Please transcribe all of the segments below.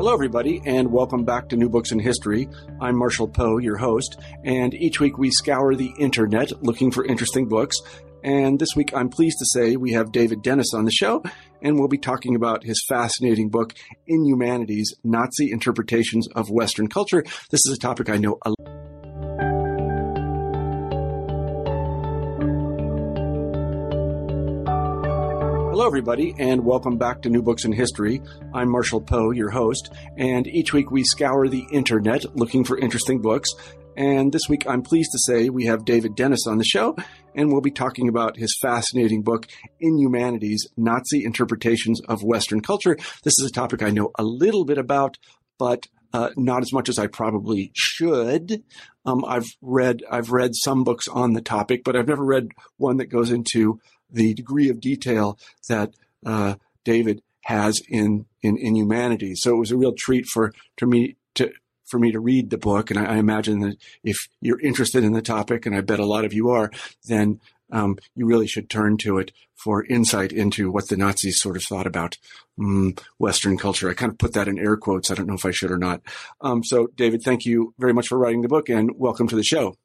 Hello, everybody, and welcome back to New Books in History. I'm Marshall Poe, your host, and each week we scour the internet looking for interesting books. And this week I'm pleased to say we have David Dennis on the show, and we'll be talking about his fascinating book, Inhumanities Nazi Interpretations of Western Culture. This is a topic I know a Hello, everybody, and welcome back to New Books in History. I'm Marshall Poe, your host, and each week we scour the internet looking for interesting books. And this week I'm pleased to say we have David Dennis on the show, and we'll be talking about his fascinating book, Inhumanities Nazi Interpretations of Western Culture. This is a topic I know a little bit about, but uh, not as much as I probably should. Um, I've read I've read some books on the topic, but I've never read one that goes into the degree of detail that uh, David has in, in in So it was a real treat for to me to for me to read the book, and I, I, imagine that if you're interested in the topic, and I bet a lot of you are, then um, you really should turn to it for insight into what the Nazis sort of thought about um, Western culture. I kind of put that in air quotes. I don't know if I should or not. Um, so, David, thank you very much for writing the book, and welcome to the show.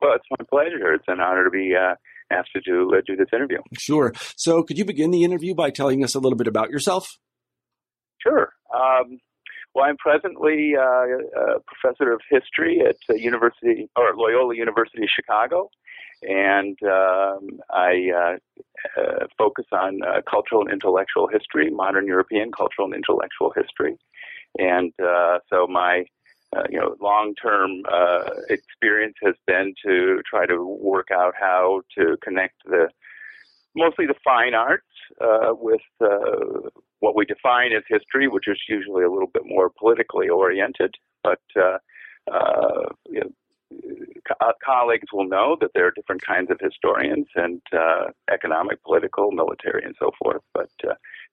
Well, it's my pleasure. It's an honor to be uh, asked to do, uh, do this interview. Sure. So, could you begin the interview by telling us a little bit about yourself? Sure. Um, well, I'm presently uh, a professor of history at uh, University or Loyola University Chicago, and um, I uh, uh, focus on uh, cultural and intellectual history, modern European cultural and intellectual history, and so my uh, you know, long-term uh, experience has been to try to work out how to connect the mostly the fine arts uh, with uh, what we define as history, which is usually a little bit more politically oriented. But uh, uh, you know, co- colleagues will know that there are different kinds of historians and economic, political, military, and so forth. But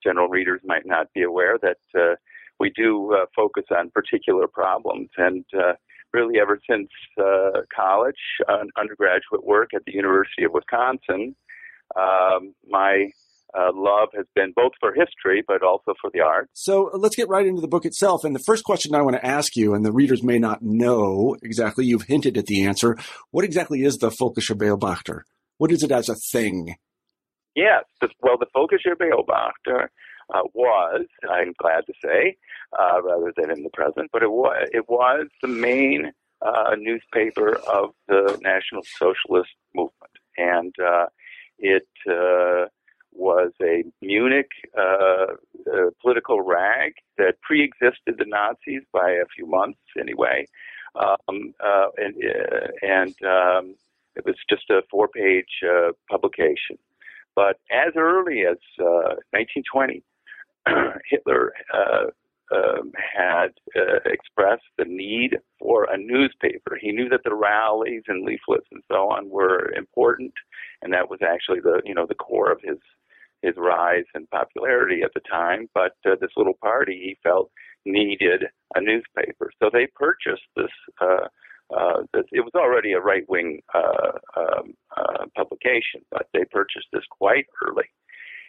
general readers might not be aware that we do uh, focus on particular problems. And uh, really, ever since uh, college, undergraduate work at the University of Wisconsin, um, my uh, love has been both for history but also for the arts. So let's get right into the book itself. And the first question I want to ask you, and the readers may not know exactly, you've hinted at the answer. What exactly is the Völkischer Beobachter? What is it as a thing? Yes, the, well, the Völkischer Beobachter uh, was, I'm glad to say, uh, rather than in the present, but it was, it was the main uh, newspaper of the National Socialist movement. And uh, it uh, was a Munich uh, political rag that pre existed the Nazis by a few months, anyway. Um, and and um, it was just a four page publication. But as early as 1920, Hitler uh, um, had uh, expressed the need for a newspaper. He knew that the rallies and leaflets and so on were important, and that was actually the you know the core of his his rise and popularity at the time. But uh, this little party he felt needed a newspaper, so they purchased this. Uh, uh, it was already a right wing uh, um, uh, publication, but they purchased this quite early.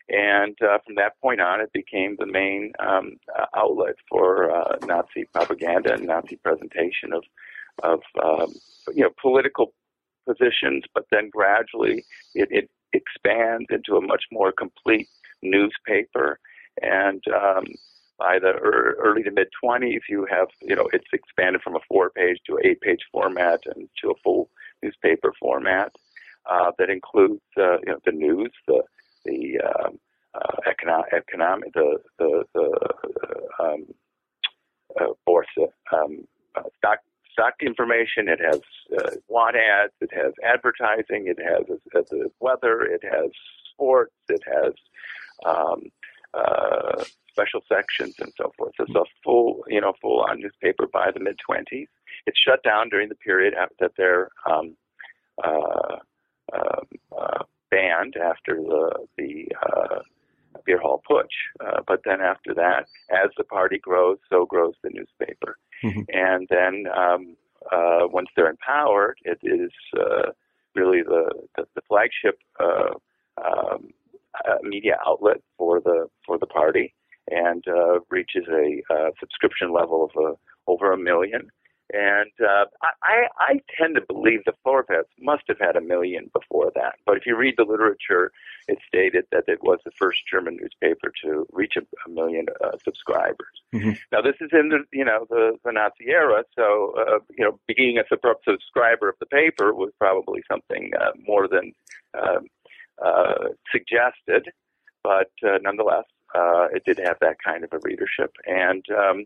And uh, from that point on, it became the main um, uh, outlet for uh, Nazi propaganda and Nazi presentation of, of um, you know, political positions. But then gradually, it, it expands into a much more complete newspaper. And um, by the early to mid 20s, you have, you know, it's expanded from a four page to an eight page format and to a full newspaper format uh, that includes, uh, you know, the news, the the um, uh, economic, economic, the the, the um, uh, bourse, um, uh, stock stock information. It has uh, want ads. It has advertising. It has uh, the weather. It has sports. It has um, uh, special sections and so forth. It's a full, you know, full-on newspaper by the mid 20s. It's shut down during the period that they're um, uh, um, uh, banned after the the uh, beer hall putsch. Uh, but then after that, as the party grows, so grows the newspaper. Mm-hmm. And then um, uh, once they're in power, it is uh, really the, the, the flagship uh, um, uh, media outlet for the for the party, and uh, reaches a uh, subscription level of uh, over a million. And uh, I, I tend to believe the Vorwärts must have had a million before that. But if you read the literature, it stated that it was the first German newspaper to reach a, a million uh, subscribers. Mm-hmm. Now this is in the you know the, the Nazi era, so uh, you know being a subscriber of the paper was probably something uh, more than um, uh, suggested, but uh, nonetheless, uh, it did have that kind of a readership and um,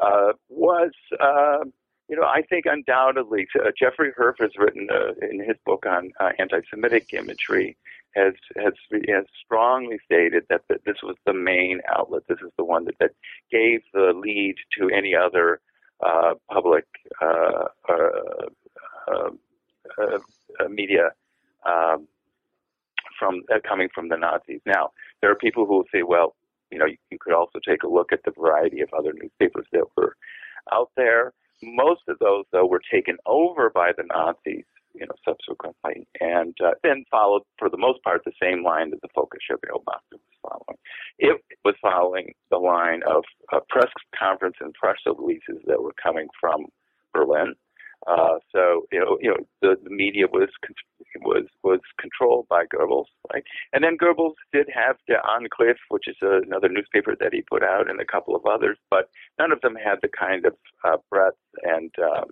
uh, was uh, you know, I think undoubtedly, uh, Jeffrey Herf has written uh, in his book on uh, anti-Semitic imagery has has has strongly stated that, that this was the main outlet. This is the one that, that gave the lead to any other uh, public uh, uh, media um, from coming from the Nazis. Now, there are people who will say, well, you know, you, you could also take a look at the variety of other newspapers that were out there. Most of those, though, were taken over by the Nazis, you know, subsequently, and uh, then followed, for the most part, the same line that the Volkische Beobachter was following. It was following the line of uh, press conference and press releases that were coming from Berlin. Uh, so you know, you know, the, the media was was was controlled by Goebbels, right? And then Goebbels did have the Angriff, which is a, another newspaper that he put out, and a couple of others, but none of them had the kind of uh, breadth and um,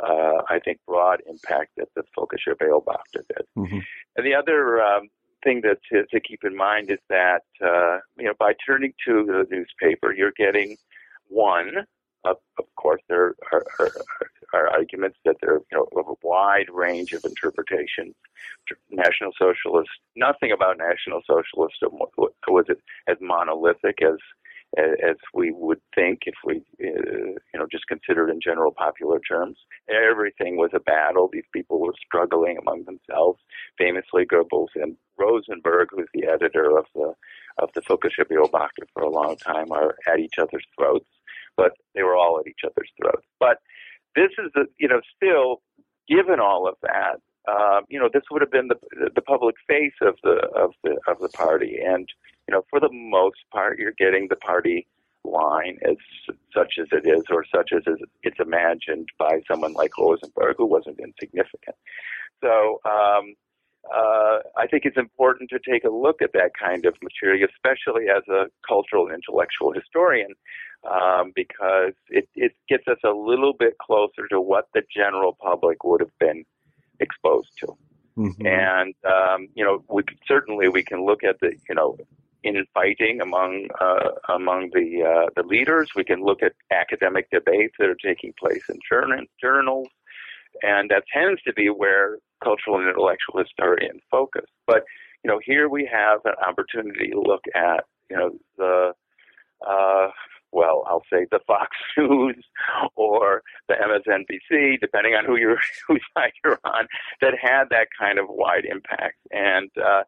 uh, I think broad impact that the Volkische Beobachter did. Mm-hmm. And the other um, thing that to, to, keep in mind is that uh, you know by turning to the newspaper, you're getting one. Of, of course, there are, are, are arguments that there you know, of a wide range of interpretations. National Socialists, nothing about National Socialists was it as monolithic as as we would think if we, uh, you know, just considered in general popular terms. Everything was a battle. These people were struggling among themselves. Famously, Goebbels and Rosenberg, who's the editor of the of the Beobachter for a long time, are at each other's throats. But they were all at each other's throats. But this is the, you know, still given all of that, um, you know, this would have been the the public face of the of the of the party, and you know, for the most part, you're getting the party line as such as it is, or such as it's imagined by someone like Rosenberg, who wasn't insignificant. So. Um, uh, I think it's important to take a look at that kind of material, especially as a cultural and intellectual historian, um, because it, it gets us a little bit closer to what the general public would have been exposed to. Mm-hmm. And um, you know, we could, certainly we can look at the you know infighting among uh, among the uh, the leaders. We can look at academic debates that are taking place in journals, and that tends to be where cultural and intellectualists are in focus. But you know, here we have an opportunity to look at you know the uh, well, I'll say the Fox News or the MSNBC, depending on who you're whose side you're on, that had that kind of wide impact, and uh,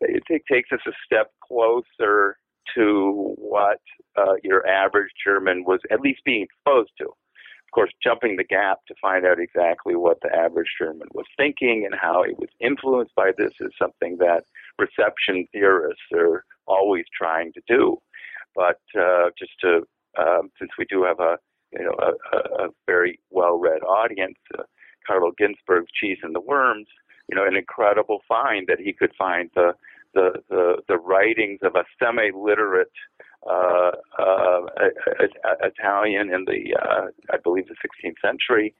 it t- takes us a step closer to what uh, your average German was at least being exposed to. Of course, jumping the gap to find out exactly what the average German was thinking and how it was influenced by this is something that reception theorists are always trying to do. But uh, just to, um, since we do have a you know a, a very well-read audience, uh, Carlo Cheese and the Worms, you know, an incredible find that he could find the the the, the writings of a semi-literate uh, uh, Italian in the uh, I believe the 16th century.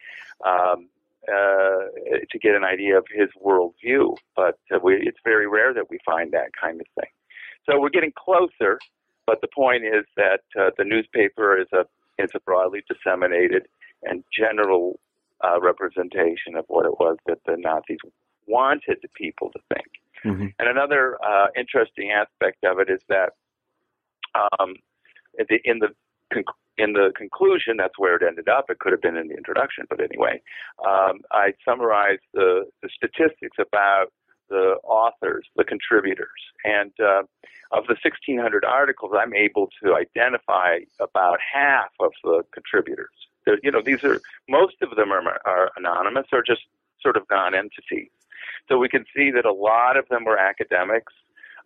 Um, uh, to get an idea of his worldview, but uh, we, it's very rare that we find that kind of thing. So we're getting closer, but the point is that uh, the newspaper is a is a broadly disseminated and general uh, representation of what it was that the Nazis wanted the people to think. Mm-hmm. And another uh, interesting aspect of it is that um, in the in the conclusion, that's where it ended up. It could have been in the introduction, but anyway, um, I summarized the, the statistics about the authors, the contributors, and uh, of the 1,600 articles, I'm able to identify about half of the contributors. They're, you know, these are most of them are, are anonymous or just sort of non-entities. So we can see that a lot of them were academics,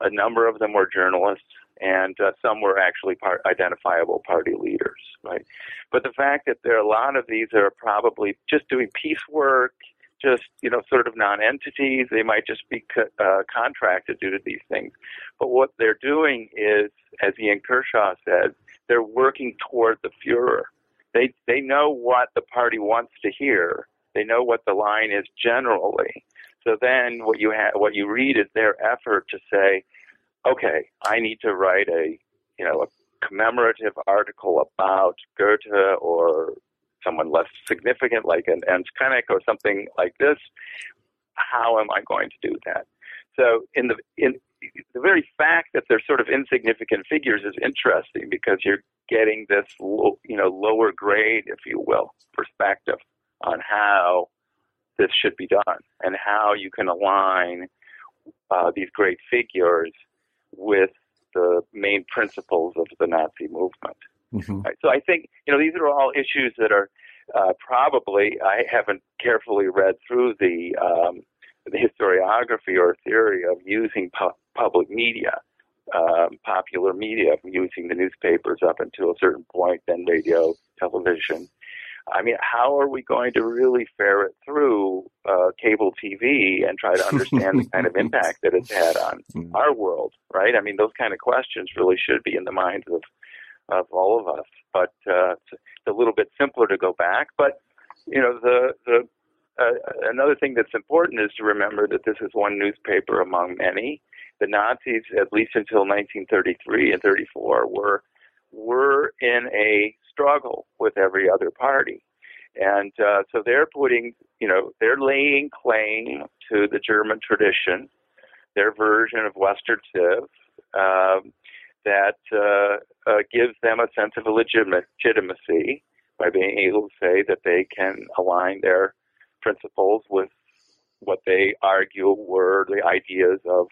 a number of them were journalists, and uh, some were actually part, identifiable party leaders, right? But the fact that there are a lot of these are probably just doing piecework, just you know, sort of non-entities. They might just be co- uh, contracted due to these things. But what they're doing is, as Ian Kershaw said, they're working toward the Fuhrer. They they know what the party wants to hear. They know what the line is generally. So then, what you ha- what you read is their effort to say, okay, I need to write a, you know, a commemorative article about Goethe or someone less significant like an Ernst Krenek or something like this. How am I going to do that? So in the in the very fact that they're sort of insignificant figures is interesting because you're getting this you know lower grade, if you will, perspective on how this should be done and how you can align uh, these great figures with the main principles of the Nazi movement. Mm-hmm. Right, so I think you know these are all issues that are uh, probably I haven't carefully read through the um, the historiography or theory of using pu- public media, um, popular media, using the newspapers up until a certain point, then radio, television, I mean, how are we going to really ferret through uh, cable TV and try to understand the kind of impact that it's had on mm. our world, right? I mean, those kind of questions really should be in the minds of of all of us. But uh, it's a little bit simpler to go back. But you know, the the uh, another thing that's important is to remember that this is one newspaper among many. The Nazis, at least until 1933 and 34, were were in a struggle with every other party. And uh, so they're putting, you know, they're laying claim to the German tradition, their version of Western Civ, um, that uh, uh, gives them a sense of legitimacy by being able to say that they can align their principles with what they argue were the ideas of,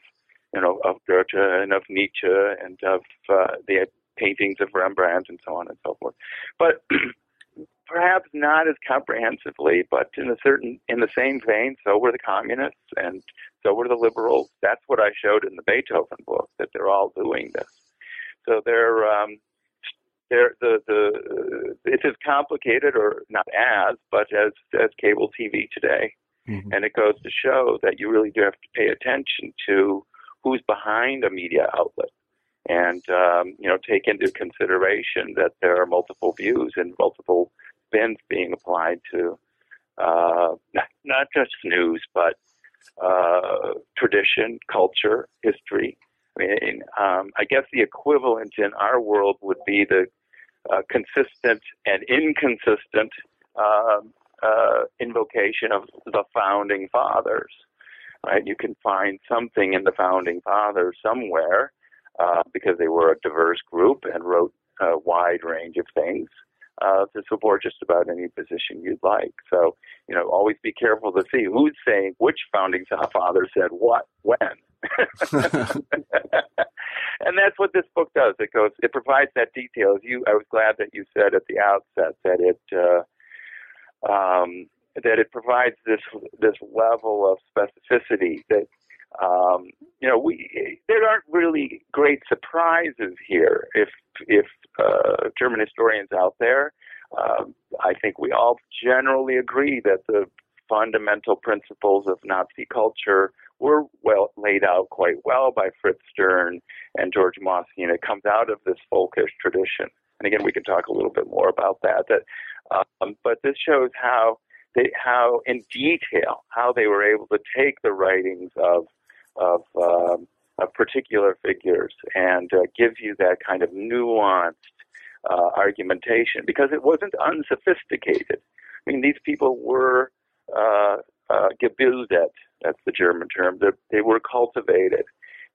you know, of Goethe and of Nietzsche and of uh, the paintings of Rembrandt and so on and so forth. But perhaps not as comprehensively, but in a certain in the same vein, so were the communists and so were the liberals. That's what I showed in the Beethoven book that they're all doing this. So they're um, they're the the it's as complicated or not as, but as as cable TV today. Mm-hmm. And it goes to show that you really do have to pay attention to who's behind a media outlet and um, you know take into consideration that there are multiple views and multiple spins being applied to uh, not, just news but uh, tradition, culture, history. I mean, um, I guess the equivalent in our world would be the uh, consistent and inconsistent um, uh, invocation of the founding fathers. Right? You can find something in the founding fathers somewhere uh, because they were a diverse group and wrote a wide range of things uh, to support just about any position you'd like. So, you know, always be careful to see who's saying which founding father said what when. and that's what this book does. It goes, it provides that detail. You, I was glad that you said at the outset that it, uh, um, that it provides this this level of specificity that um, you know, we there aren't really great surprises here. If if uh, German historians out there, uh, I think we all generally agree that the fundamental principles of Nazi culture were well laid out quite well by Fritz Stern and George Mosse, and it comes out of this folkish tradition. And again, we can talk a little bit more about that. That, um, but this shows how they, how in detail, how they were able to take the writings of of, um, of particular figures and uh, gives you that kind of nuanced uh, argumentation because it wasn't unsophisticated. I mean, these people were uh, uh, gebildet, That's the German term. That they were cultivated,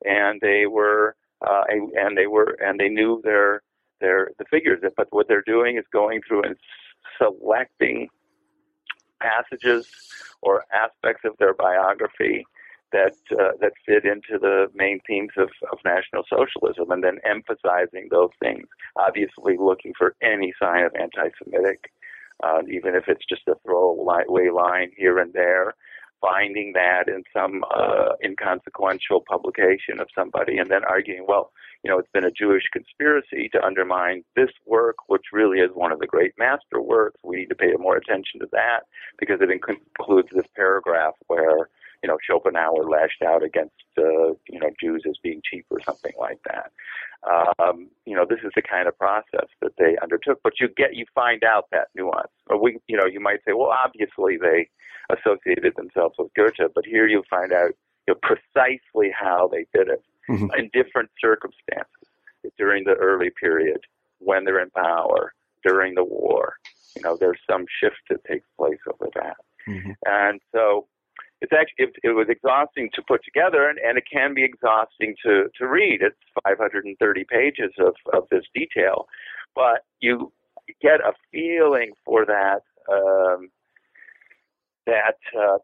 and they were uh, and they were and they knew their their the figures. But what they're doing is going through and selecting passages or aspects of their biography that uh, that fit into the main themes of, of National Socialism, and then emphasizing those things. Obviously, looking for any sign of anti-Semitic, uh, even if it's just a throwaway line here and there. Finding that in some uh, inconsequential publication of somebody, and then arguing, well, you know, it's been a Jewish conspiracy to undermine this work, which really is one of the great masterworks. We need to pay more attention to that because it includes this paragraph where you know, Schopenhauer lashed out against, uh, you know, Jews as being cheap or something like that. Um, you know, this is the kind of process that they undertook. But you get, you find out that nuance. Or we, you know, you might say, well, obviously they associated themselves with Goethe, but here you find out you know, precisely how they did it mm-hmm. in different circumstances during the early period, when they're in power, during the war. You know, there's some shift that takes place over that. Mm-hmm. And so it's actually it, it, was exhausting to put together and, and it can be exhausting to, to read. It's 530 pages of, of this detail, but you get a feeling for that um, that uh,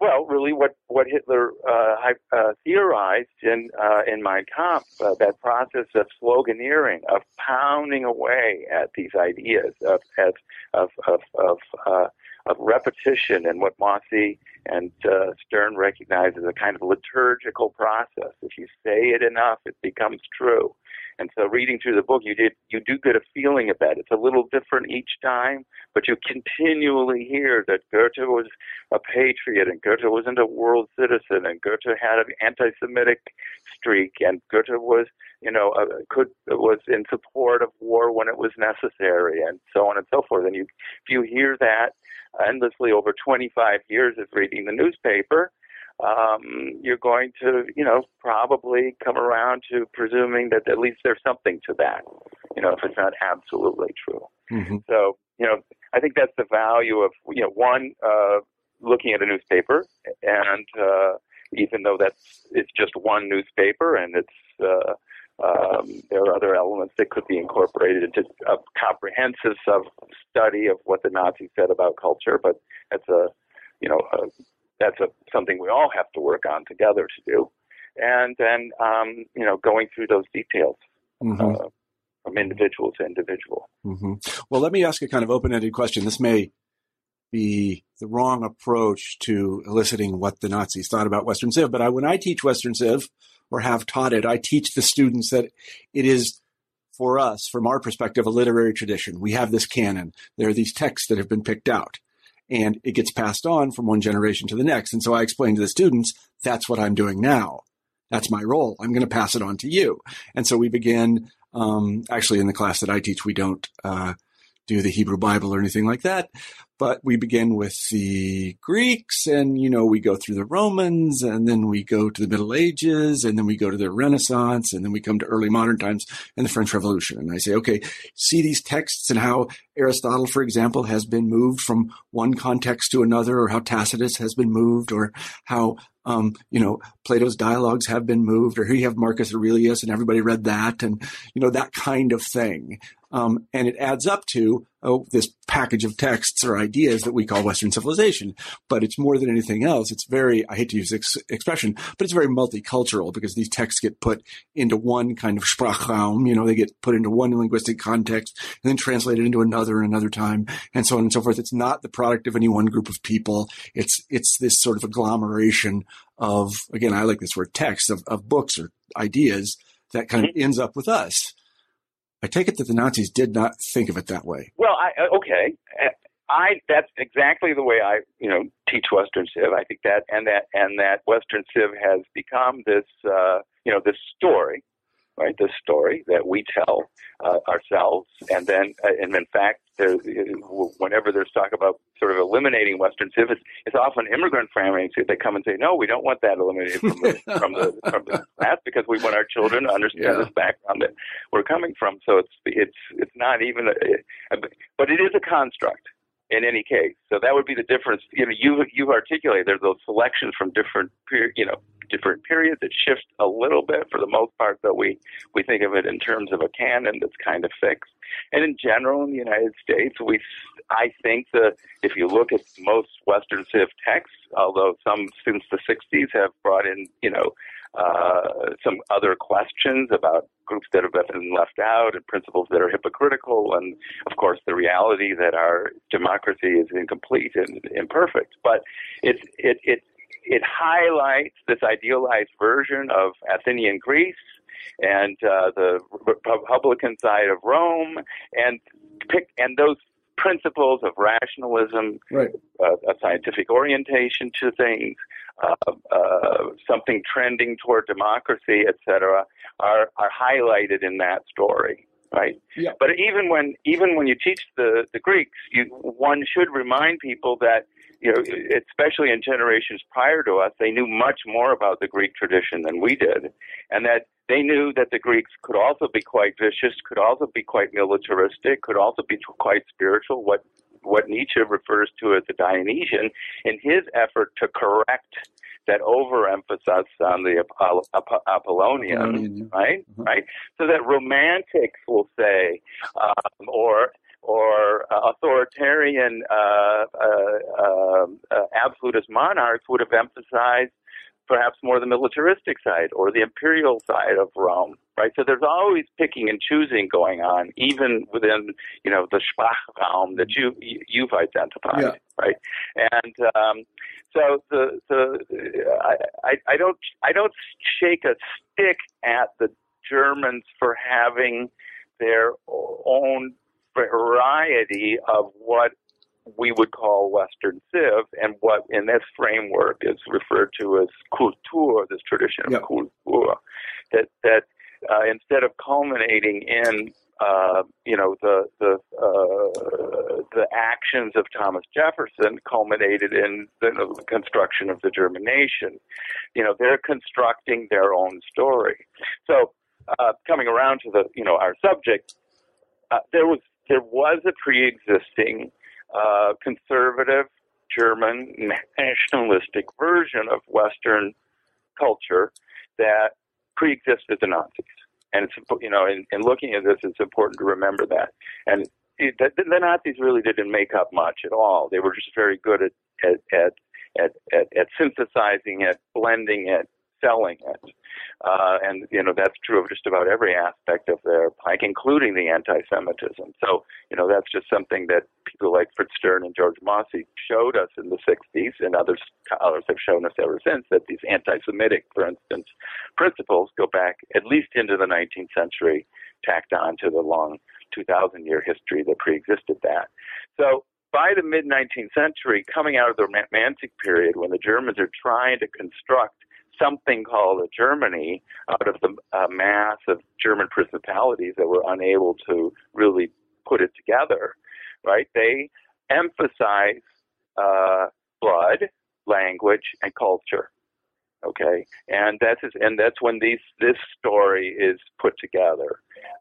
well, really, what what Hitler uh, uh, theorized in uh, in Mein Kampf, uh, that process of sloganeering, of pounding away at these ideas of of of of, of uh, of repetition and what Mosse and uh, Stern recognize as a kind of liturgical process. If you say it enough, it becomes true. And so, reading through the book, you did you do get a feeling of that. It's a little different each time, but you continually hear that Goethe was a patriot, and Goethe wasn't a world citizen, and Goethe had an anti-Semitic streak, and Goethe was, you know, uh, could was in support of war when it was necessary, and so on and so forth. And you, if you hear that endlessly over 25 years of reading the newspaper, um, you're going to, you know, probably come around to presuming that at least there's something to that, you know, if it's not absolutely true. Mm-hmm. So, you know, I think that's the value of, you know, one, uh, looking at a newspaper, and uh, even though that's it's just one newspaper and it's uh, um, there are other elements that could be incorporated into a comprehensive study of what the Nazis said about culture, but that's a you know a that's a, something we all have to work on together to do. And then, um, you know, going through those details mm-hmm. uh, from individual to individual. Mm-hmm. Well, let me ask a kind of open ended question. This may be the wrong approach to eliciting what the Nazis thought about Western Civ, but I, when I teach Western Civ or have taught it, I teach the students that it is for us, from our perspective, a literary tradition. We have this canon. There are these texts that have been picked out and it gets passed on from one generation to the next. And so I explain to the students, that's what I'm doing now. That's my role. I'm going to pass it on to you. And so we begin, um, actually in the class that I teach, we don't, uh, do the Hebrew Bible or anything like that. But we begin with the Greeks and, you know, we go through the Romans and then we go to the Middle Ages and then we go to the Renaissance and then we come to early modern times and the French Revolution. And I say, okay, see these texts and how Aristotle, for example, has been moved from one context to another or how Tacitus has been moved or how um, you know, Plato's dialogues have been moved, or here you have Marcus Aurelius, and everybody read that, and you know that kind of thing. Um, and it adds up to oh, this package of texts or ideas that we call Western civilization. But it's more than anything else. It's very, I hate to use this expression, but it's very multicultural because these texts get put into one kind of Sprachraum. You know, they get put into one linguistic context and then translated into another and another time and so on and so forth. It's not the product of any one group of people. It's, it's this sort of agglomeration of, again, I like this word text of, of books or ideas that kind of mm-hmm. ends up with us. I take it that the Nazis did not think of it that way. Well, I, uh, okay, uh, I that's exactly the way I you know teach Western Civ. I think that and that and that Western Civ has become this uh, you know this story right? This story that we tell uh, ourselves, and then, uh, and in fact, there, whenever there's talk about sort of eliminating Western Civ, it's, it's often immigrant families that come and say, "No, we don't want that eliminated from the from the from the class because we want our children to understand yeah. this background that we're coming from." So it's it's it's not even, a, but it is a construct. In any case. So that would be the difference. You know, you you've articulated there's those selections from different period, you know, different periods that shift a little bit for the most part, but we we think of it in terms of a canon that's kind of fixed. And in general, in the United States, we I think that if you look at most Western Civ texts, although some since the 60s have brought in, you know, uh, some other questions about groups that have been left out and principles that are hypocritical, and of course the reality that our democracy is incomplete and imperfect. But it it it it highlights this idealized version of Athenian Greece and uh, the Republican side of Rome, and pick and those principles of rationalism, right. uh, a scientific orientation to things, uh, uh, something trending toward democracy, etc., are are highlighted in that story. Right, yeah. but even when even when you teach the the Greeks, you one should remind people that you know, especially in generations prior to us, they knew much more about the Greek tradition than we did, and that they knew that the Greeks could also be quite vicious, could also be quite militaristic, could also be quite spiritual. What what Nietzsche refers to as the Dionysian, in his effort to correct that overemphasis on the Apollonian, Apollonian yeah. right? Uh-huh. Right. So that romantics will say, um, or or uh, authoritarian uh, uh, um, uh, absolutist monarchs would have emphasized perhaps more the militaristic side or the imperial side of Rome, right? So there's always picking and choosing going on, even within you know the Sprachraum that you you've identified, yeah. right? And um, so the the I, I don't I don't shake a stick at the Germans for having their own variety of what we would call Western Civ, and what in this framework is referred to as Kultur, this tradition of yep. Kultur, that that uh, instead of culminating in uh, you know the the uh, the actions of Thomas Jefferson culminated in the, the construction of the German nation. You know they're constructing their own story. So uh, coming around to the you know our subject, uh, there was there was a pre-existing uh, conservative German nationalistic version of Western culture that pre-existed the Nazis. And it's you know, in, in looking at this, it's important to remember that. And it, the, the Nazis really didn't make up much at all. They were just very good at at at at, at, at synthesizing it, blending it, selling it. Uh, and, you know, that's true of just about every aspect of their pike, including the anti Semitism. So, you know, that's just something that people like Fritz Stern and George Mosse showed us in the 60s, and other scholars have shown us ever since that these anti Semitic, for instance, principles go back at least into the 19th century, tacked on to the long 2,000 year history that pre existed that. So, by the mid 19th century, coming out of the Romantic period, when the Germans are trying to construct something called a Germany out of the uh, mass of German principalities that were unable to really put it together, right? They emphasize uh, blood, language, and culture. Okay, and that's and that's when these this story is put together.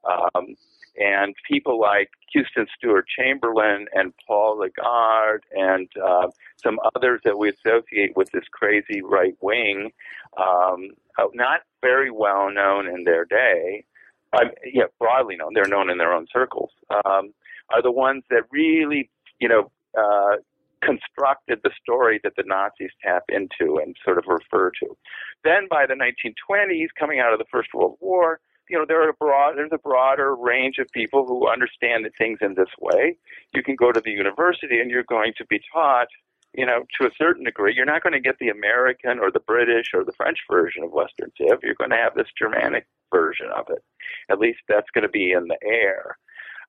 Um, and people like Houston Stewart Chamberlain and Paul Lagarde and uh, some others that we associate with this crazy right wing, um, uh, not very well known in their day, um, yeah, broadly known, they're known in their own circles, um, are the ones that really, you know, uh, constructed the story that the Nazis tap into and sort of refer to. Then by the 1920s, coming out of the First World War, you know, there are a broad, there's a broader range of people who understand the things in this way. You can go to the university and you're going to be taught, you know, to a certain degree. You're not going to get the American or the British or the French version of Western Civ. You're going to have this Germanic version of it. At least that's going to be in the air.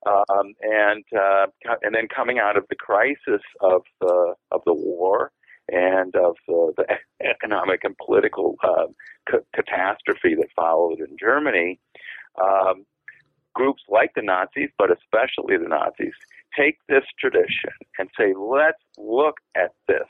Um, and uh, and then coming out of the crisis of the of the war, and of the, the economic and political uh, ca- catastrophe that followed in Germany, um, groups like the Nazis, but especially the Nazis, take this tradition and say, let's look at this.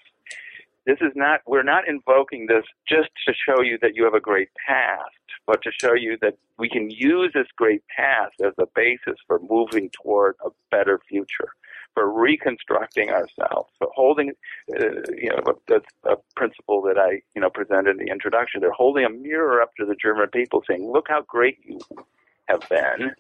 this is not we're not invoking this just to show you that you have a great past, but to show you that we can use this great past as a basis for moving toward a better future, for reconstructing ourselves, for holding, uh, you know, that's a principle that I, you know, presented in the introduction. They're holding a mirror up to the German people, saying, "Look how great you have been."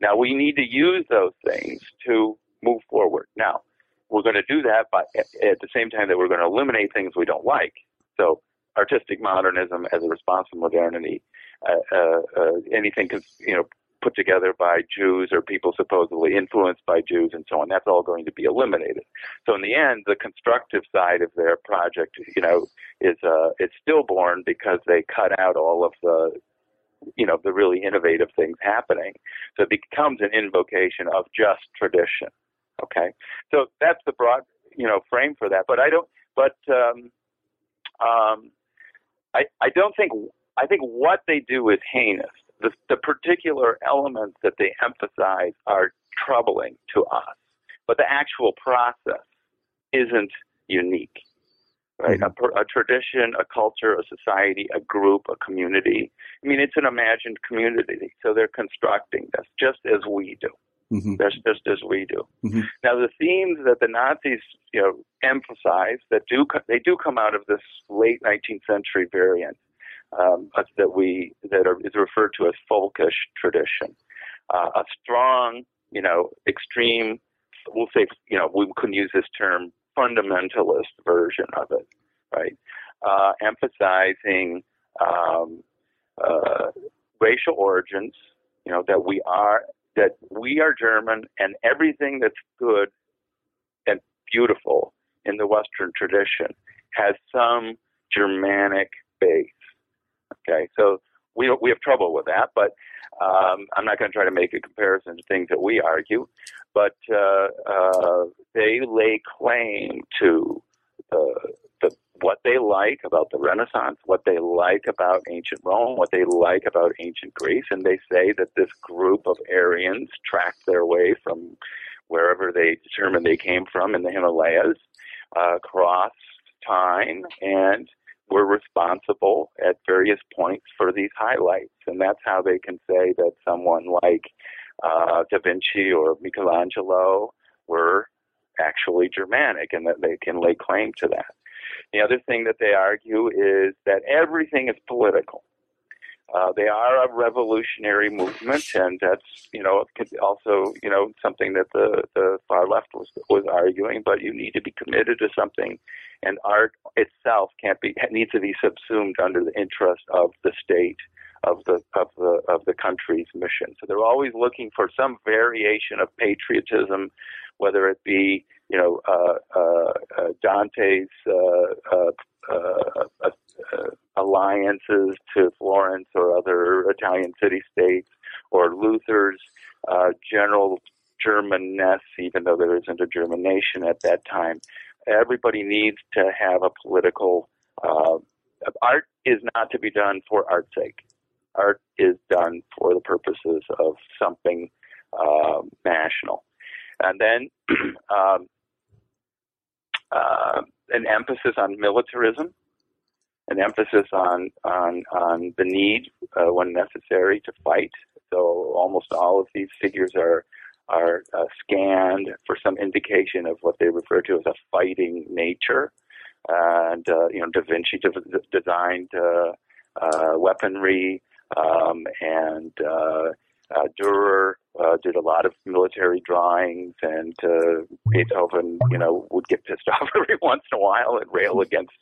Now we need to use those things to move forward. Now we're going to do that by at the same time that we're going to eliminate things we don't like. So artistic modernism as a response to modernity, uh, uh, uh, anything you know put together by Jews or people supposedly influenced by Jews and so on. That's all going to be eliminated. So in the end, the constructive side of their project, you know, is uh, it's stillborn because they cut out all of the you know the really innovative things happening. So it becomes an invocation of just tradition. Okay, so that's the broad you know frame for that. But I don't. But um, um, I I don't think I think what they do is heinous. The, the particular elements that they emphasize are troubling to us, but the actual process isn't unique right? Mm-hmm. A, a, tradition, a culture, a society, a group, a community. I mean, it's an imagined community, so they're constructing this just as we do. Mm-hmm. Just, just as we do. Mm-hmm. Now, the themes that the Nazis, you know, emphasize that do they do come out of this late 19th century variant um, that we that are, is referred to as folkish tradition, uh, a strong, you know, extreme. We'll say, you know, we couldn't use this term fundamentalist version of it, right? Uh, emphasizing um, uh, racial origins, you know, that we are that we are German and everything that's good and beautiful in the Western tradition has some Germanic base. Okay, so we we have trouble with that, but um, I'm not going to try to make a comparison to things that we argue, but uh, uh, they lay claim to the, the, what they like about the Renaissance, what they like about ancient Rome, what they like about ancient Greece, and they say that this group of Aryans tracked their way from wherever they determined they came from in the Himalayas uh, across time and were responsible at various points for these highlights. And that's how they can say that someone like uh, Da Vinci or Michelangelo were actually Germanic and that they can lay claim to that. The other thing that they argue is that everything is political. Uh, they are a revolutionary movement, and that's you know also you know something that the the far left was was arguing. But you need to be committed to something, and art itself can't be needs to be subsumed under the interest of the state of the of the of the country's mission. So they're always looking for some variation of patriotism, whether it be you know uh, uh, uh Dante's uh, uh, uh, alliances to Florence or other Italian city states, or Luther's general Germanness, even though there isn't a German nation at that time. Everybody needs to have a political. art is not to be done for art's sake art is done for the purposes of something uh, national. And then um, uh, an emphasis on militarism, an emphasis on on, on the need uh, when necessary to fight. So almost all of these figures are are uh, scanned for some indication of what they refer to as a fighting nature. And uh, you know, Da Vinci de- designed uh, uh, weaponry um, and uh, uh, Dürer uh, did a lot of military drawings, and Beethoven, you know, would get pissed off every once in a while and rail against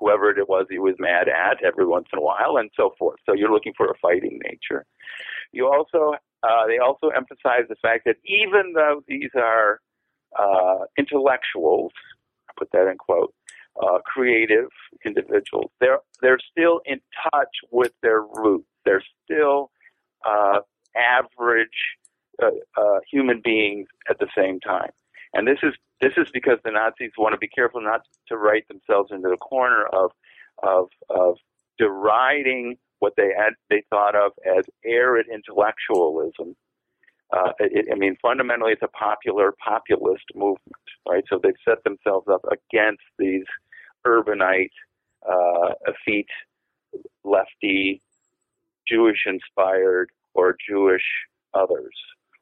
whoever it was he was mad at every once in a while, and so forth. So you're looking for a fighting nature. You also, uh, they also emphasize the fact that even though these are uh, intellectuals, I put that in quote, uh, creative individuals. They're they're still in touch with their roots. They're still uh, average uh, uh, human beings at the same time. And this is this is because the Nazis want to be careful not to write themselves into the corner of of of deriding what they had they thought of as arid intellectualism. Uh, it, I mean, fundamentally, it's a popular populist movement, right? So they've set themselves up against these urbanite, uh, effete, lefty, Jewish inspired, or Jewish others.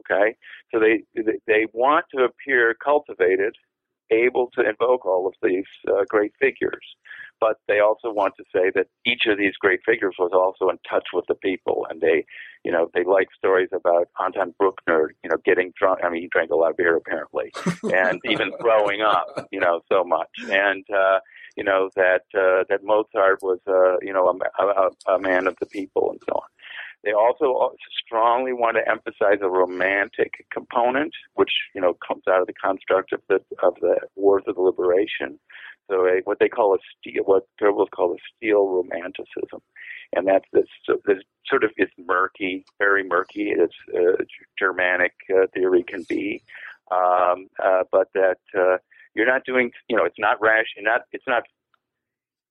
Okay, so they they want to appear cultivated, able to invoke all of these uh, great figures, but they also want to say that each of these great figures was also in touch with the people, and they, you know, they like stories about Anton Bruckner, you know, getting drunk. I mean, he drank a lot of beer apparently, and even throwing up, you know, so much, and. uh you know that uh, that Mozart was, uh, you know, a, a, a man of the people and so on. They also strongly want to emphasize a romantic component, which you know comes out of the construct of the of the Wars of the Liberation. So a, what they call a steel, what Goebbels call a steel romanticism, and that's this, this sort of it's murky, very murky. It's uh, Germanic uh, theory can be, um, uh, but that uh, you're not doing, you know, it's not rash, not it's not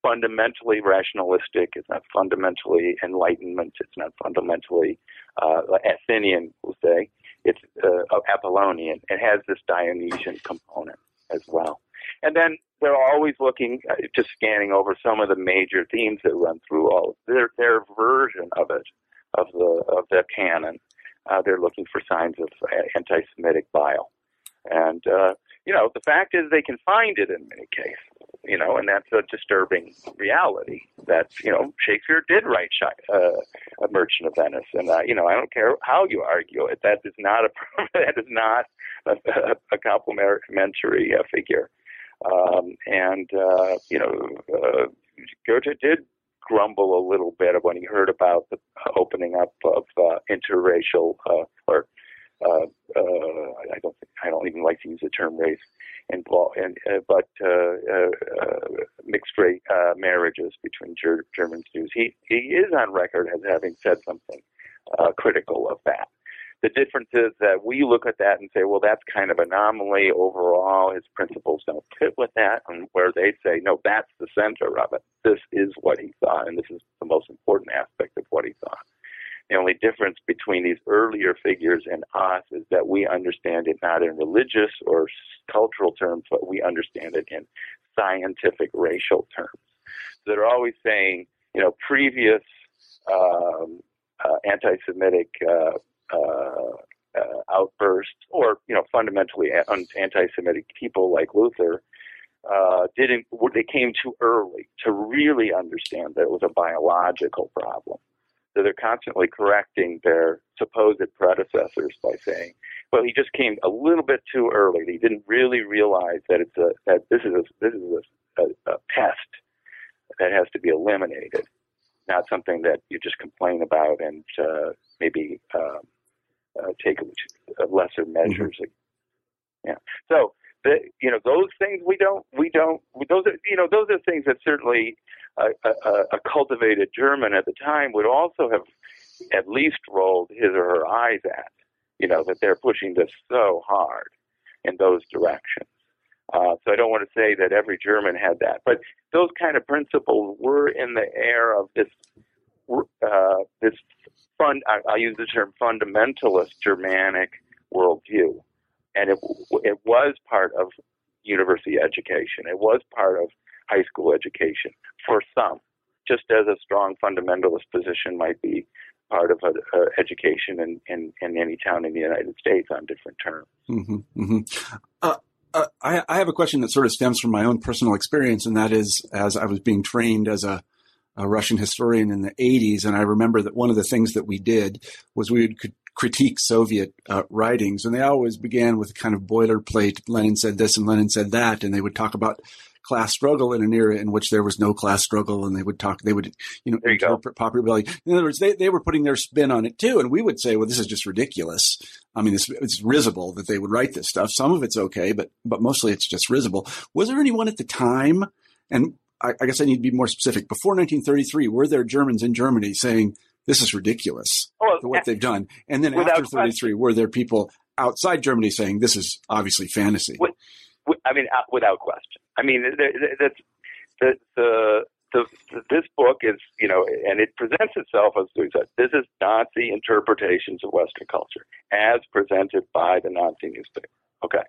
fundamentally rationalistic. It's not fundamentally enlightenment. It's not fundamentally uh, Athenian, we'll say. It's uh, Apollonian. It has this Dionysian component as well. And then they're always looking, uh, just scanning over some of the major themes that run through all of their their version of it, of the of the canon. Uh, they're looking for signs of anti-Semitic bile, and uh, you know the fact is they can find it in many cases you know, and that's a disturbing reality that, you know, Shakespeare did write uh, a Merchant of Venice. And, uh, you know, I don't care how you argue it. That is not a, that is not a, a complimentary uh, figure. Um, and, uh, you know, uh, Goethe did grumble a little bit when he heard about the opening up of uh, interracial uh, or uh, uh, I don't think, I don't even like to use the term race involved, and uh, but uh, uh, uh, mixed race uh, marriages between Ger- Germans Jews. He he is on record as having said something uh, critical of that. The difference is that we look at that and say, well, that's kind of anomaly overall. His principles don't fit with that, and where they say, no, that's the center of it. This is what he thought, and this is the most important aspect of what he thought. The only difference between these earlier figures and us is that we understand it not in religious or cultural terms, but we understand it in scientific racial terms. So they're always saying, you know, previous um, uh, anti-Semitic uh, uh, uh outbursts, or you know, fundamentally anti-Semitic people like Luther, uh, didn't. They came too early to really understand that it was a biological problem. So they're constantly correcting their supposed predecessors by saying, "Well, he just came a little bit too early. He didn't really realize that it's a that this is a this is a, a, a pest that has to be eliminated, not something that you just complain about and uh, maybe um, uh, take lesser measures." Mm-hmm. Yeah. So you know those things we don't we don't those are you know those are things that certainly a, a, a cultivated German at the time would also have at least rolled his or her eyes at. You know that they're pushing this so hard in those directions. Uh, so I don't want to say that every German had that, but those kind of principles were in the air of this uh, this fund. I'll use the term fundamentalist Germanic worldview, and it it was part of university education. It was part of high school education for some, just as a strong fundamentalist position might be part of a, a education in, in, in, any town in the United States on different terms. Mm-hmm, mm-hmm. Uh, uh, I, I, have a question that sort of stems from my own personal experience, and that is as I was being trained as a, a Russian historian in the 80s, and I remember that one of the things that we did was we would critique Soviet uh, writings, and they always began with a kind of boilerplate. Lenin said this and Lenin said that, and they would talk about class struggle in an era in which there was no class struggle, and they would talk, they would, you know, you interpret go. popular rebellion. In other words, they, they were putting their spin on it too, and we would say, well, this is just ridiculous. I mean, it's, it's risible that they would write this stuff. Some of it's okay, but but mostly it's just risible. Was there anyone at the time, and I, I guess I need to be more specific. Before 1933, were there Germans in Germany saying this is ridiculous well, what they've done? And then after 33, were there people outside Germany saying this is obviously fantasy? I mean, uh, without question. I mean, that's the, the the, this book is, you know, and it presents itself as this is Nazi interpretations of Western culture as presented by the Nazi newspaper. Okay,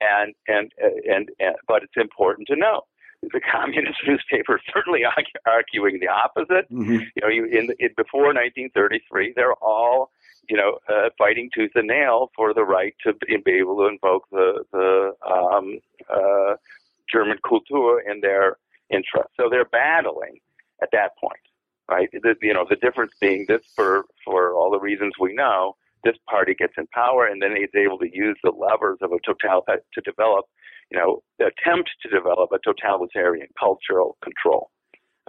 and and and, and but it's important to know the communist newspaper certainly arguing the opposite. Mm-hmm. You know, you, in, in before 1933, they're all you know uh, fighting tooth and nail for the right to be able to invoke the the um, uh, German Kultur in their interest. So they're battling at that point, right? The, you know, the difference being this for for all the reasons we know, this party gets in power and then is able to use the levers of a total to develop you know, attempt to develop a totalitarian cultural control.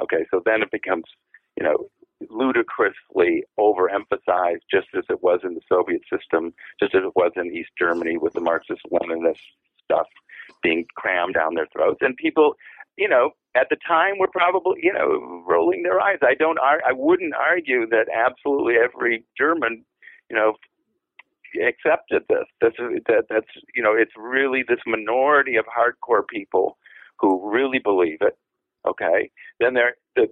Okay, so then it becomes, you know, ludicrously overemphasized, just as it was in the Soviet system, just as it was in East Germany with the Marxist Leninist stuff being crammed down their throats. And people, you know, at the time were probably, you know, rolling their eyes. I don't, I wouldn't argue that absolutely every German, you know, accepted this. This is that that's you know it's really this minority of hardcore people who really believe it. Okay, then there the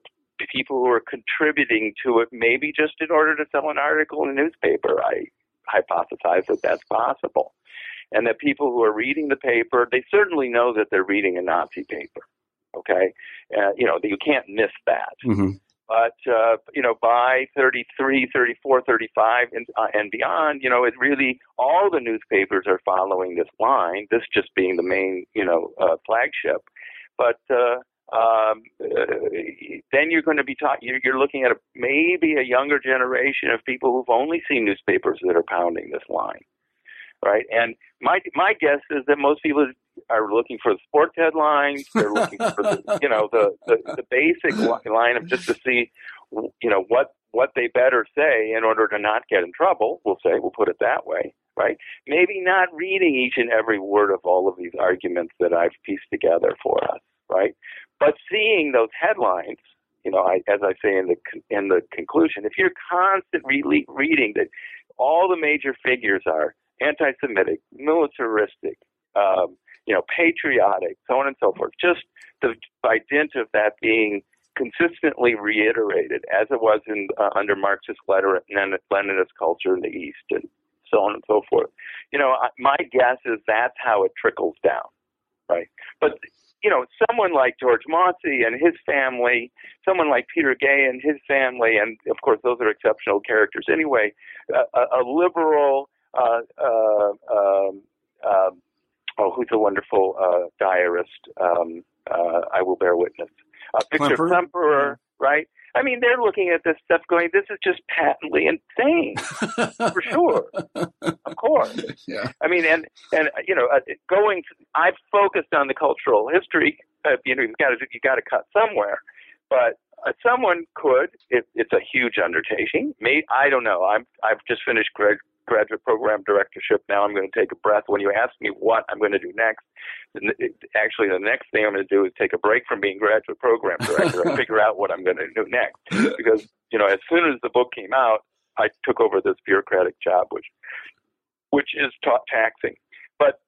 people who are contributing to it, maybe just in order to sell an article in a newspaper. I hypothesize that that's possible, and that people who are reading the paper, they certainly know that they're reading a Nazi paper. Okay, uh, you know you can't miss that. Mm-hmm. But uh, you know, by 33, 34, 35, and, uh, and beyond, you know, it really all the newspapers are following this line. This just being the main, you know, uh, flagship. But uh, um, uh, then you're going to be taught. You're, you're looking at a, maybe a younger generation of people who've only seen newspapers that are pounding this line, right? And my my guess is that most people are looking for the sports headlines. They're looking for the, you know, the, the, the basic line of just to see, you know, what, what they better say in order to not get in trouble. We'll say, we'll put it that way, right? Maybe not reading each and every word of all of these arguments that I've pieced together for us, right? But seeing those headlines, you know, I, as I say in the in the conclusion, if you're constantly re- reading that all the major figures are anti-Semitic, militaristic, um, you know, patriotic, so on and so forth. Just the, by dint of that being consistently reiterated, as it was in uh, under Marxist letter and Leninist culture in the East, and so on and so forth. You know, my guess is that's how it trickles down, right? But you know, someone like George Mosse and his family, someone like Peter Gay and his family, and of course those are exceptional characters anyway. a, a liberal, uh, uh, um, oh, who's a wonderful uh, diarist? Um, uh, I will bear witness. Uh, Victor Klemperer, Klemperer right? I mean, they're looking at this stuff going, this is just patently insane, for sure. Of course. Yeah. I mean, and, and, you know, uh, going, I've focused on the cultural history. Uh, you know, you've got to, you got to cut somewhere. But uh, someone could, it, it's a huge undertaking. May, I don't know. I'm, I've just finished Greg graduate program directorship. Now I'm going to take a breath. When you ask me what I'm going to do next, actually the next thing I'm going to do is take a break from being graduate program director and figure out what I'm going to do next. Because you know, as soon as the book came out, I took over this bureaucratic job, which which is ta- taxing. But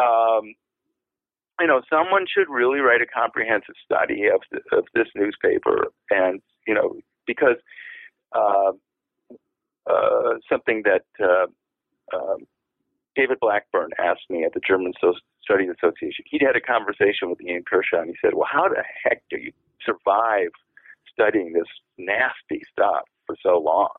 um, you know, someone should really write a comprehensive study of, of this newspaper, and you know, because uh, uh, something that uh, um, David Blackbourn asked me at the German so- Studies Association. He'd had a conversation with Ian Kershaw, and he said, "Well, how the heck do you survive studying this nasty stuff for so long?"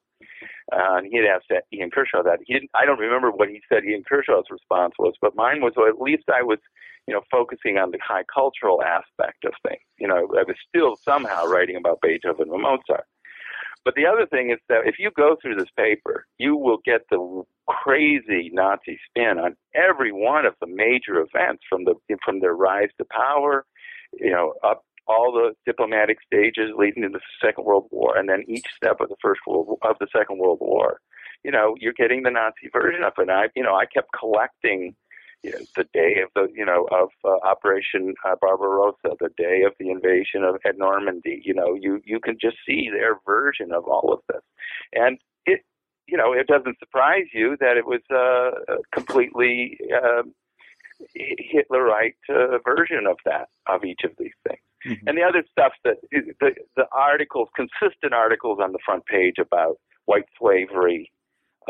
Uh, and he had asked that Ian Kershaw that. He didn't, I don't remember what he said Ian Kershaw's response was, but mine was, well, at least I was, you know, focusing on the high cultural aspect of things. You know, I was still somehow writing about Beethoven and Mozart. But the other thing is that if you go through this paper, you will get the crazy Nazi spin on every one of the major events from the from their rise to power, you know, up all the diplomatic stages leading to the Second World War, and then each step of the First World of the Second World War. You know, you're getting the Nazi version of it. And I, you know, I kept collecting you know, the day of the you know of uh, Operation uh, Barbarossa, the day of the invasion of at Normandy. You know, you you can just see their version of all of this, and it you know it doesn't surprise you that it was uh, a completely uh, Hitlerite uh, version of that of each of these things. Mm-hmm. And the other stuff that the the articles, consistent articles on the front page about white slavery,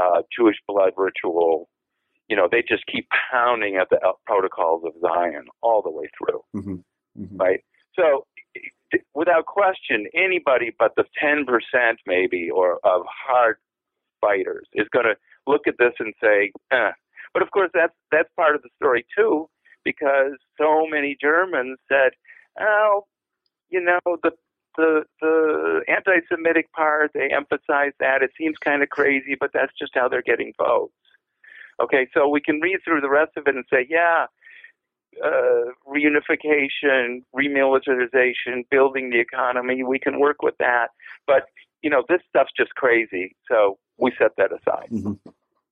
uh, Jewish blood ritual, you know, they just keep pounding at the protocols of Zion all the way through, mm-hmm. Mm-hmm. right? So, without question, anybody but the 10% maybe or of hard fighters is going to look at this and say, eh. But of course, that's that's part of the story too, because so many Germans said, "Oh, you know, the the the anti-Semitic part they emphasize that. It seems kind of crazy, but that's just how they're getting votes." Okay, so we can read through the rest of it and say, "Yeah, uh, reunification, remilitarization, building the economy. We can work with that. But, you know, this stuff's just crazy. So we set that aside. Mm-hmm.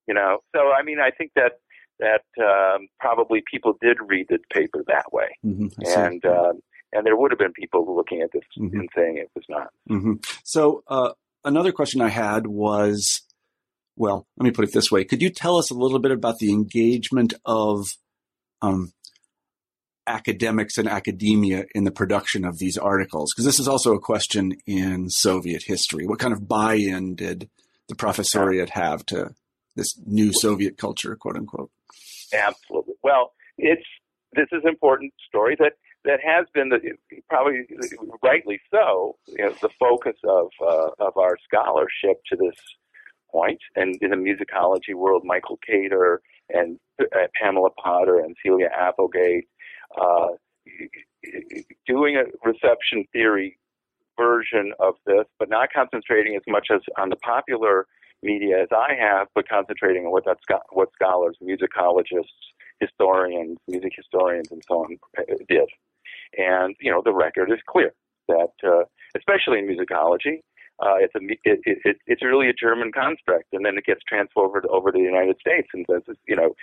You know, so I mean, I think that that um, probably people did read the paper that way, mm-hmm. and uh, and there would have been people looking at this mm-hmm. and saying it was not. Mm-hmm. So uh, another question I had was, well, let me put it this way: Could you tell us a little bit about the engagement of um, academics and academia in the production of these articles? Because this is also a question in Soviet history. What kind of buy-in did the professoriate have to this new Soviet culture, quote unquote? Absolutely. Well, it's this is an important story that that has been the, probably rightly so you know, the focus of uh, of our scholarship to this point. And in the musicology world, Michael Kater and uh, Pamela Potter and Celia Applegate uh, doing a reception theory version of this, but not concentrating as much as on the popular media as I have, but concentrating on what that what scholars, musicologists, historians, music historians, and so on uh, did. And you know, the record is clear that, uh, especially in musicology, uh, it's a it, it, it's really a German construct, and then it gets transferred over to the United States, and says you know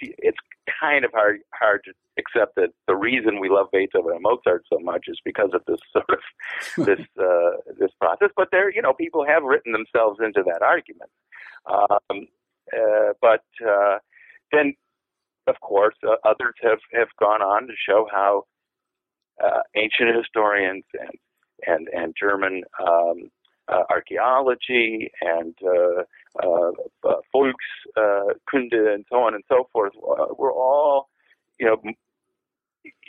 it's kind of hard hard to accept that the reason we love Beethoven and Mozart so much is because of this sort of this uh, this process. But there, you know, people have written themselves into that argument. Um, uh, but uh, then, of course, uh, others have have gone on to show how uh, ancient historians and and and German um, uh, archaeology and uh, uh, uh Volkskunde and so on and so forth uh, were all, you know,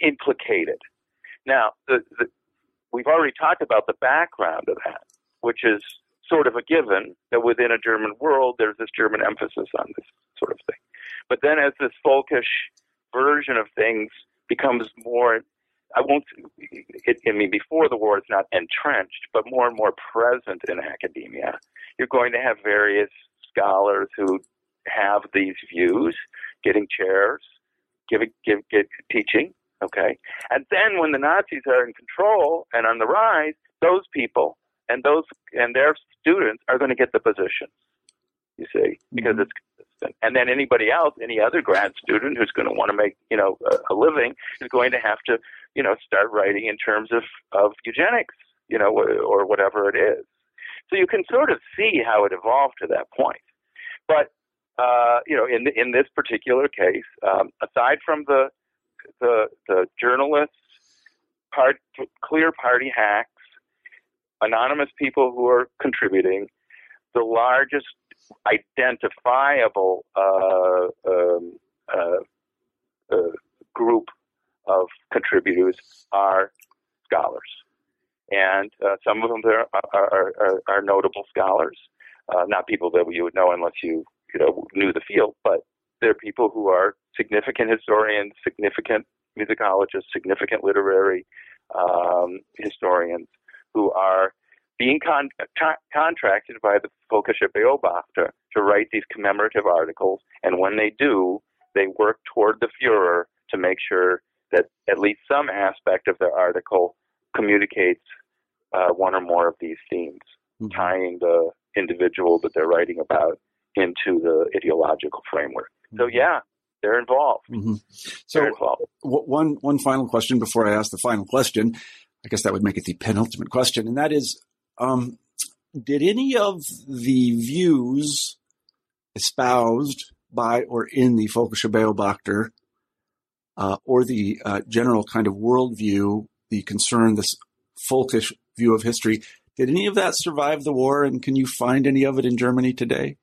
implicated. Now, the, the, we've already talked about the background of that, which is sort of a given that within a German world, there's this German emphasis on this sort of thing. But then as this folkish version of things becomes more I won't. It, I mean, before the war, it's not entrenched, but more and more present in academia. You're going to have various scholars who have these views, getting chairs, giving, give, give, teaching. Okay, and then when the Nazis are in control and on the rise, those people and those and their students are going to get the positions. You see, because mm-hmm. it's consistent. And then anybody else, any other grad student who's going to want to make you know a living, is going to have to you know, start writing in terms of, of eugenics, you know, or whatever it is. So you can sort of see how it evolved to that point. But, uh, you know, in, in this particular case, um, aside from the, the, the journalists, part, clear party hacks, anonymous people who are contributing, the largest identifiable uh, um, uh, uh, group of contributors are scholars. And uh, some of them are, are, are, are notable scholars, uh, not people that you would know unless you, you know, knew the field, but they're people who are significant historians, significant musicologists, significant literary um, historians who are being con- con- contracted by the Völkische Beobachter to write these commemorative articles. And when they do, they work toward the Fuhrer to make sure that at least some aspect of their article communicates uh, one or more of these themes, mm-hmm. tying the individual that they're writing about into the ideological framework. Mm-hmm. So yeah, they're involved. Mm-hmm. So they're involved. W- one one final question before I ask the final question. I guess that would make it the penultimate question, and that is, um, did any of the views espoused by or in the Völkische Beobachter uh, or the uh, general kind of worldview, the concern, this folkish view of history. Did any of that survive the war, and can you find any of it in Germany today?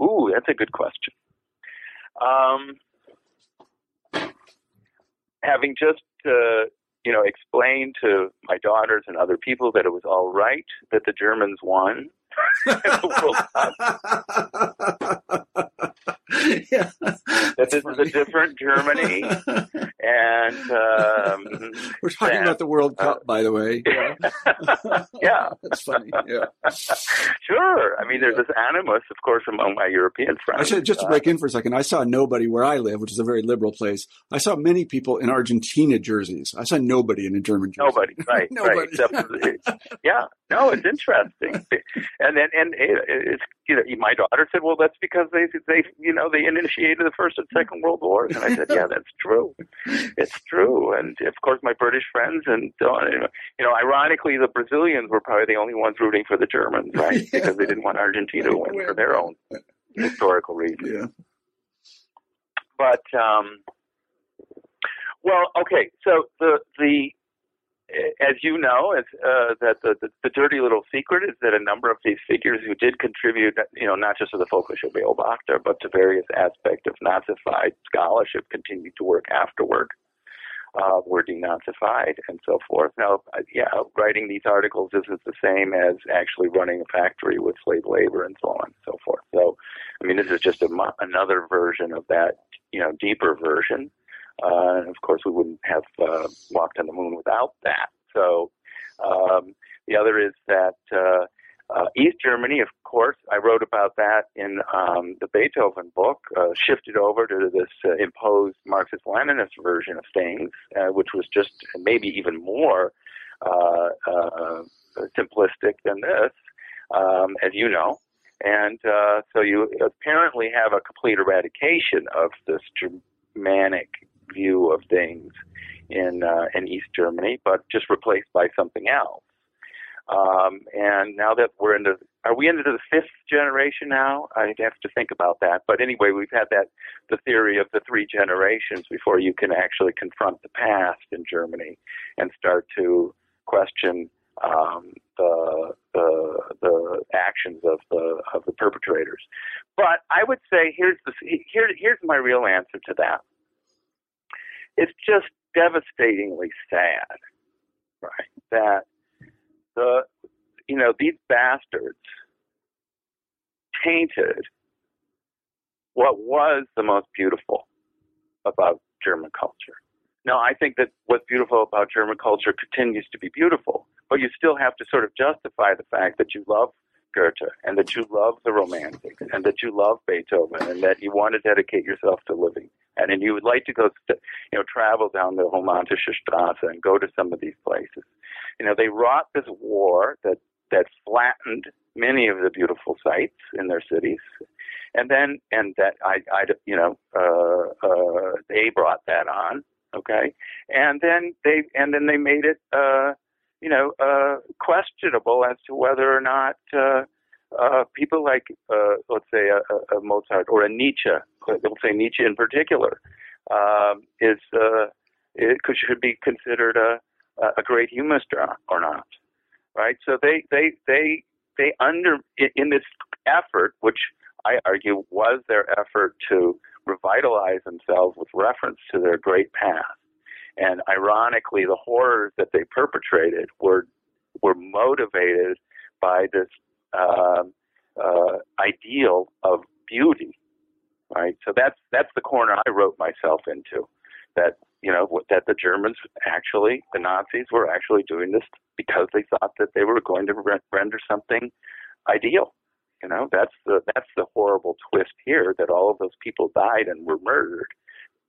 Ooh, that's a good question. Um, having just uh, you know, explained to my daughters and other people that it was all right that the Germans won. Yeah, that this is a different Germany, and um, we're talking about the World Cup, uh, by the way. Yeah, yeah. that's funny. Yeah, sure. I mean, there's this animus, of course, among my European friends. I should just to break in for a second. I saw nobody where I live, which is a very liberal place. I saw many people in Argentina jerseys. I saw nobody in a German jersey. Nobody, right? nobody. right. yeah, no, it's interesting. And then, and it, it's you know, my daughter said, "Well, that's because they they you know they initiated the first and second world wars." And I said, "Yeah, that's true. It's true." And of course, my British friends and you know, ironically, the Brazilians were probably the only ones rooting for the Germans, right? Because they didn't want Argentina to win for their own historical reasons. Yeah. But um, well, okay. So the the as you know, as, uh, that the, the, the, dirty little secret is that a number of these figures who did contribute, you know, not just to the Völkische Beobachter, but to various aspects of Nazified scholarship, continued to work afterward, uh, were denazified and so forth. Now, uh, yeah, writing these articles isn't the same as actually running a factory with slave labor and so on and so forth. So, I mean, this is just a, another version of that, you know, deeper version. Uh, and of course, we wouldn't have uh, walked on the moon without that. So um, the other is that uh, uh, East Germany, of course, I wrote about that in um, the Beethoven book, uh, shifted over to this uh, imposed Marxist Leninist version of things, uh, which was just maybe even more uh, uh, simplistic than this, um, as you know. And uh, so you apparently have a complete eradication of this Germanic view of things in uh, in East Germany, but just replaced by something else. Um, and now that we're into, are we into the fifth generation now? I'd have to think about that. But anyway, we've had that the theory of the three generations before you can actually confront the past in Germany and start to question um, the, the the actions of the of the perpetrators. But I would say here's the here here's my real answer to that it's just devastatingly sad, right? That the, you know, these bastards tainted what was the most beautiful about German culture. Now, I think that what's beautiful about German culture continues to be beautiful, but you still have to sort of justify the fact that you love Goethe and that you love the Romantics and that you love Beethoven and that you want to dedicate yourself to living and, and you would like to go, st- you know, travel down the Romantische Straße and go to some of these places. You know, they wrought this war that that flattened many of the beautiful sites in their cities, and then and that I, I you know, uh, uh, they brought that on, okay, and then they and then they made it, uh, you know, uh, questionable as to whether or not. Uh, uh, people like, uh, let's say, a, a, Mozart or a Nietzsche, they'll say Nietzsche in particular, um, is uh, it could, should be considered a, a great humanist or not, right? So they they they they under in this effort, which I argue was their effort to revitalize themselves with reference to their great past. And ironically, the horrors that they perpetrated were were motivated by this uh, uh, ideal of beauty, right? So that's that's the corner I wrote myself into. That you know that the Germans actually, the Nazis were actually doing this because they thought that they were going to re- render something ideal. You know, that's the that's the horrible twist here that all of those people died and were murdered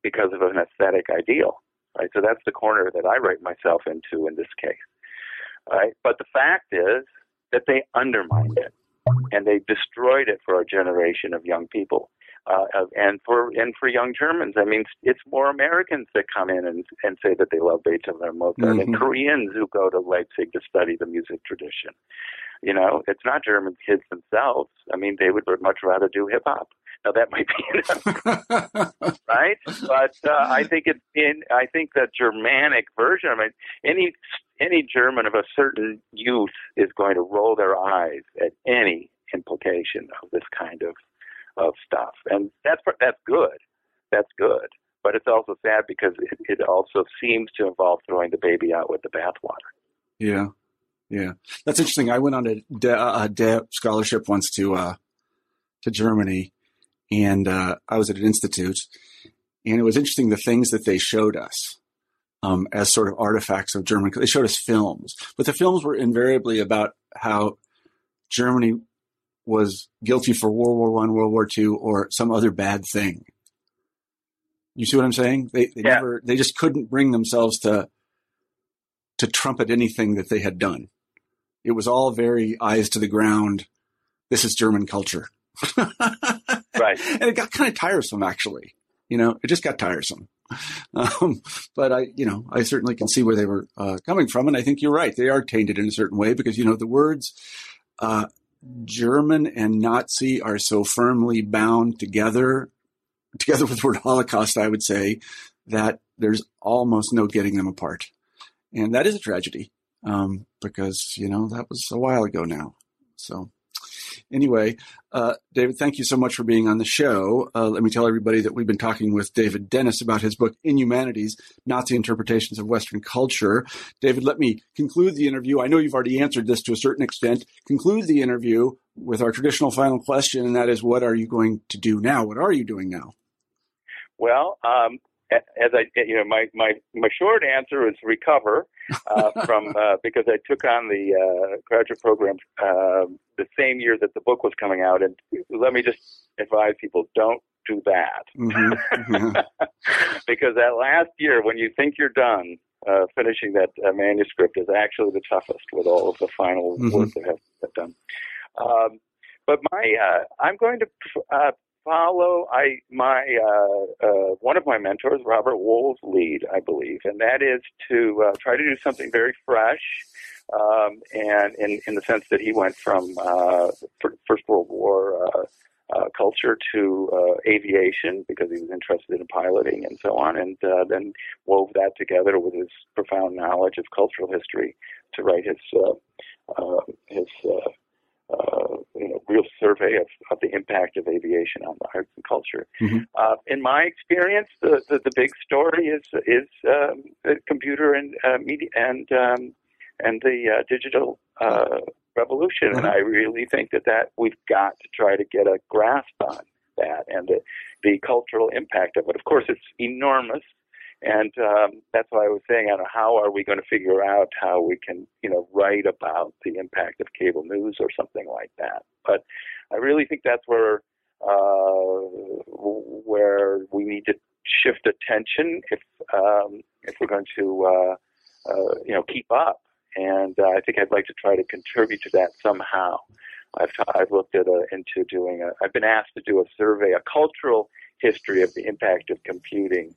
because of an aesthetic ideal. Right. So that's the corner that I write myself into in this case. Right. But the fact is that they undermined it and they destroyed it for a generation of young people. Uh, and for and for young Germans, I mean, it's more Americans that come in and and say that they love Beethoven and Mozart, mm-hmm. and Koreans who go to Leipzig to study the music tradition. You know, it's not German kids themselves. I mean, they would much rather do hip hop. Now that might be right, but uh, I think it's in. I think the Germanic version. I mean, any any German of a certain youth is going to roll their eyes at any implication of this kind of of stuff, and that's that's good. That's good. but it's also sad because it, it also seems to involve throwing the baby out with the bathwater. Yeah, yeah, that's interesting. I went on a, de- a scholarship once to uh, to Germany, and uh, I was at an institute, and it was interesting the things that they showed us um, as sort of artifacts of German. They showed us films, but the films were invariably about how Germany was guilty for World War One, World War Two, or some other bad thing. You see what I'm saying? They, they Yeah. never, they just couldn't bring themselves to to trumpet anything that they had done. It was all very eyes to the ground. This is German culture. Right. And it got kind of tiresome, actually. You know, it just got tiresome. Um, but I, you know, I certainly can see where they were uh, coming from, and I think you're right. They are tainted in a certain way because you know the words uh, German and Nazi are so firmly bound together, together with the word Holocaust. I would say that there's almost no getting them apart, and that is a tragedy um, because you know that was a while ago now. So anyway, uh, David, thank you so much for being on the show. Uh, let me tell everybody that we've been talking with David Dennis about his book, Inhumanities Nazi Interpretations of Western Culture. David, let me conclude the interview. I know you've already answered this to a certain extent. Conclude the interview with our traditional final question, and that is what are you going to do now? What are you doing now? Well, um, as I, you know, my, my, my short answer is recover uh, from uh, because I took on the uh, graduate program uh, the same year that the book was coming out, and let me just advise people: don't do that Mhm. because that last year, when you think you're done uh, finishing that uh, manuscript, is actually the toughest with all of the final Mhm. work that has to get done. Um, but my, uh, I'm going to uh, follow I my uh, uh, one of my mentors, Robert Wohl's lead, I believe, and that is to uh, try to do something very fresh. Um, and in, in the sense that he went from uh, First World War uh, uh, culture to uh, aviation because he was interested in piloting and so on, and uh, then wove that together with his profound knowledge of cultural history to write his uh, uh, his uh, uh, you know real survey of, of the impact of aviation on the arts and culture. Mhm. Uh, in my experience, the, the the big story is is um, the computer and uh, media and um, and the uh, digital uh, revolution, and Mhm. I really think that that we've got to try to get a grasp on that and the, the cultural impact of it. Of course, it's enormous. And um, that's why I was saying, I know, how are we going to figure out how we can, you know, write about the impact of cable news or something like that. But I really think that's where uh, where we need to shift attention if um, if we're going to, uh, uh, you know, keep up. And uh, I think I'd like to try to contribute to that somehow. I've t- I've looked at a, into doing a. I've been asked to do a survey, a cultural history of the impact of computing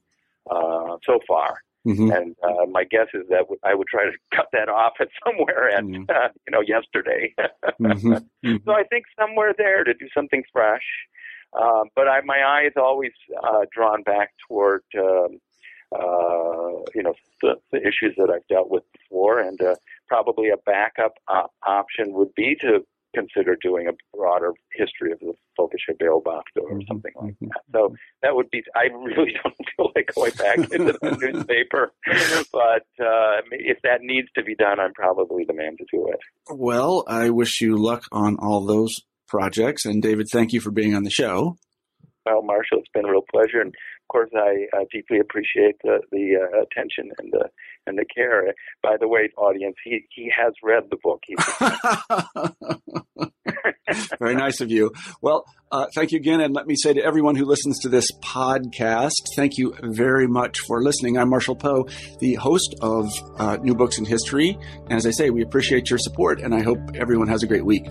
uh, so far. Mhm. And uh, my guess is that w- I would try to cut that off at somewhere at Mhm. uh, you know yesterday. Mhm. Mhm. so I think somewhere there to do something fresh. Um, but I, my eye is always uh, drawn back toward um, uh, you know the, the issues that I've dealt with before, and uh, probably a backup op- option would be to consider doing a broader history of the Völkische Beobachter or Mhm. something like Mhm. that. So that would be. I really don't feel like going back into the newspaper, but uh, if that needs to be done, I'm probably the man to do it. Well, I wish you luck on all those projects. And David, thank you for being on the show. Well, Marshall, it's been a real pleasure, and of course, I uh, deeply appreciate the the uh, attention and the and the care. By the way, audience, he he has read the book. Very nice of you. Well, uh, thank you again. And let me say to everyone who listens to this podcast, thank you very much for listening. I'm Marshall Poe, the host of uh, New Books in History. And as I say, we appreciate your support, and I hope everyone has a great week.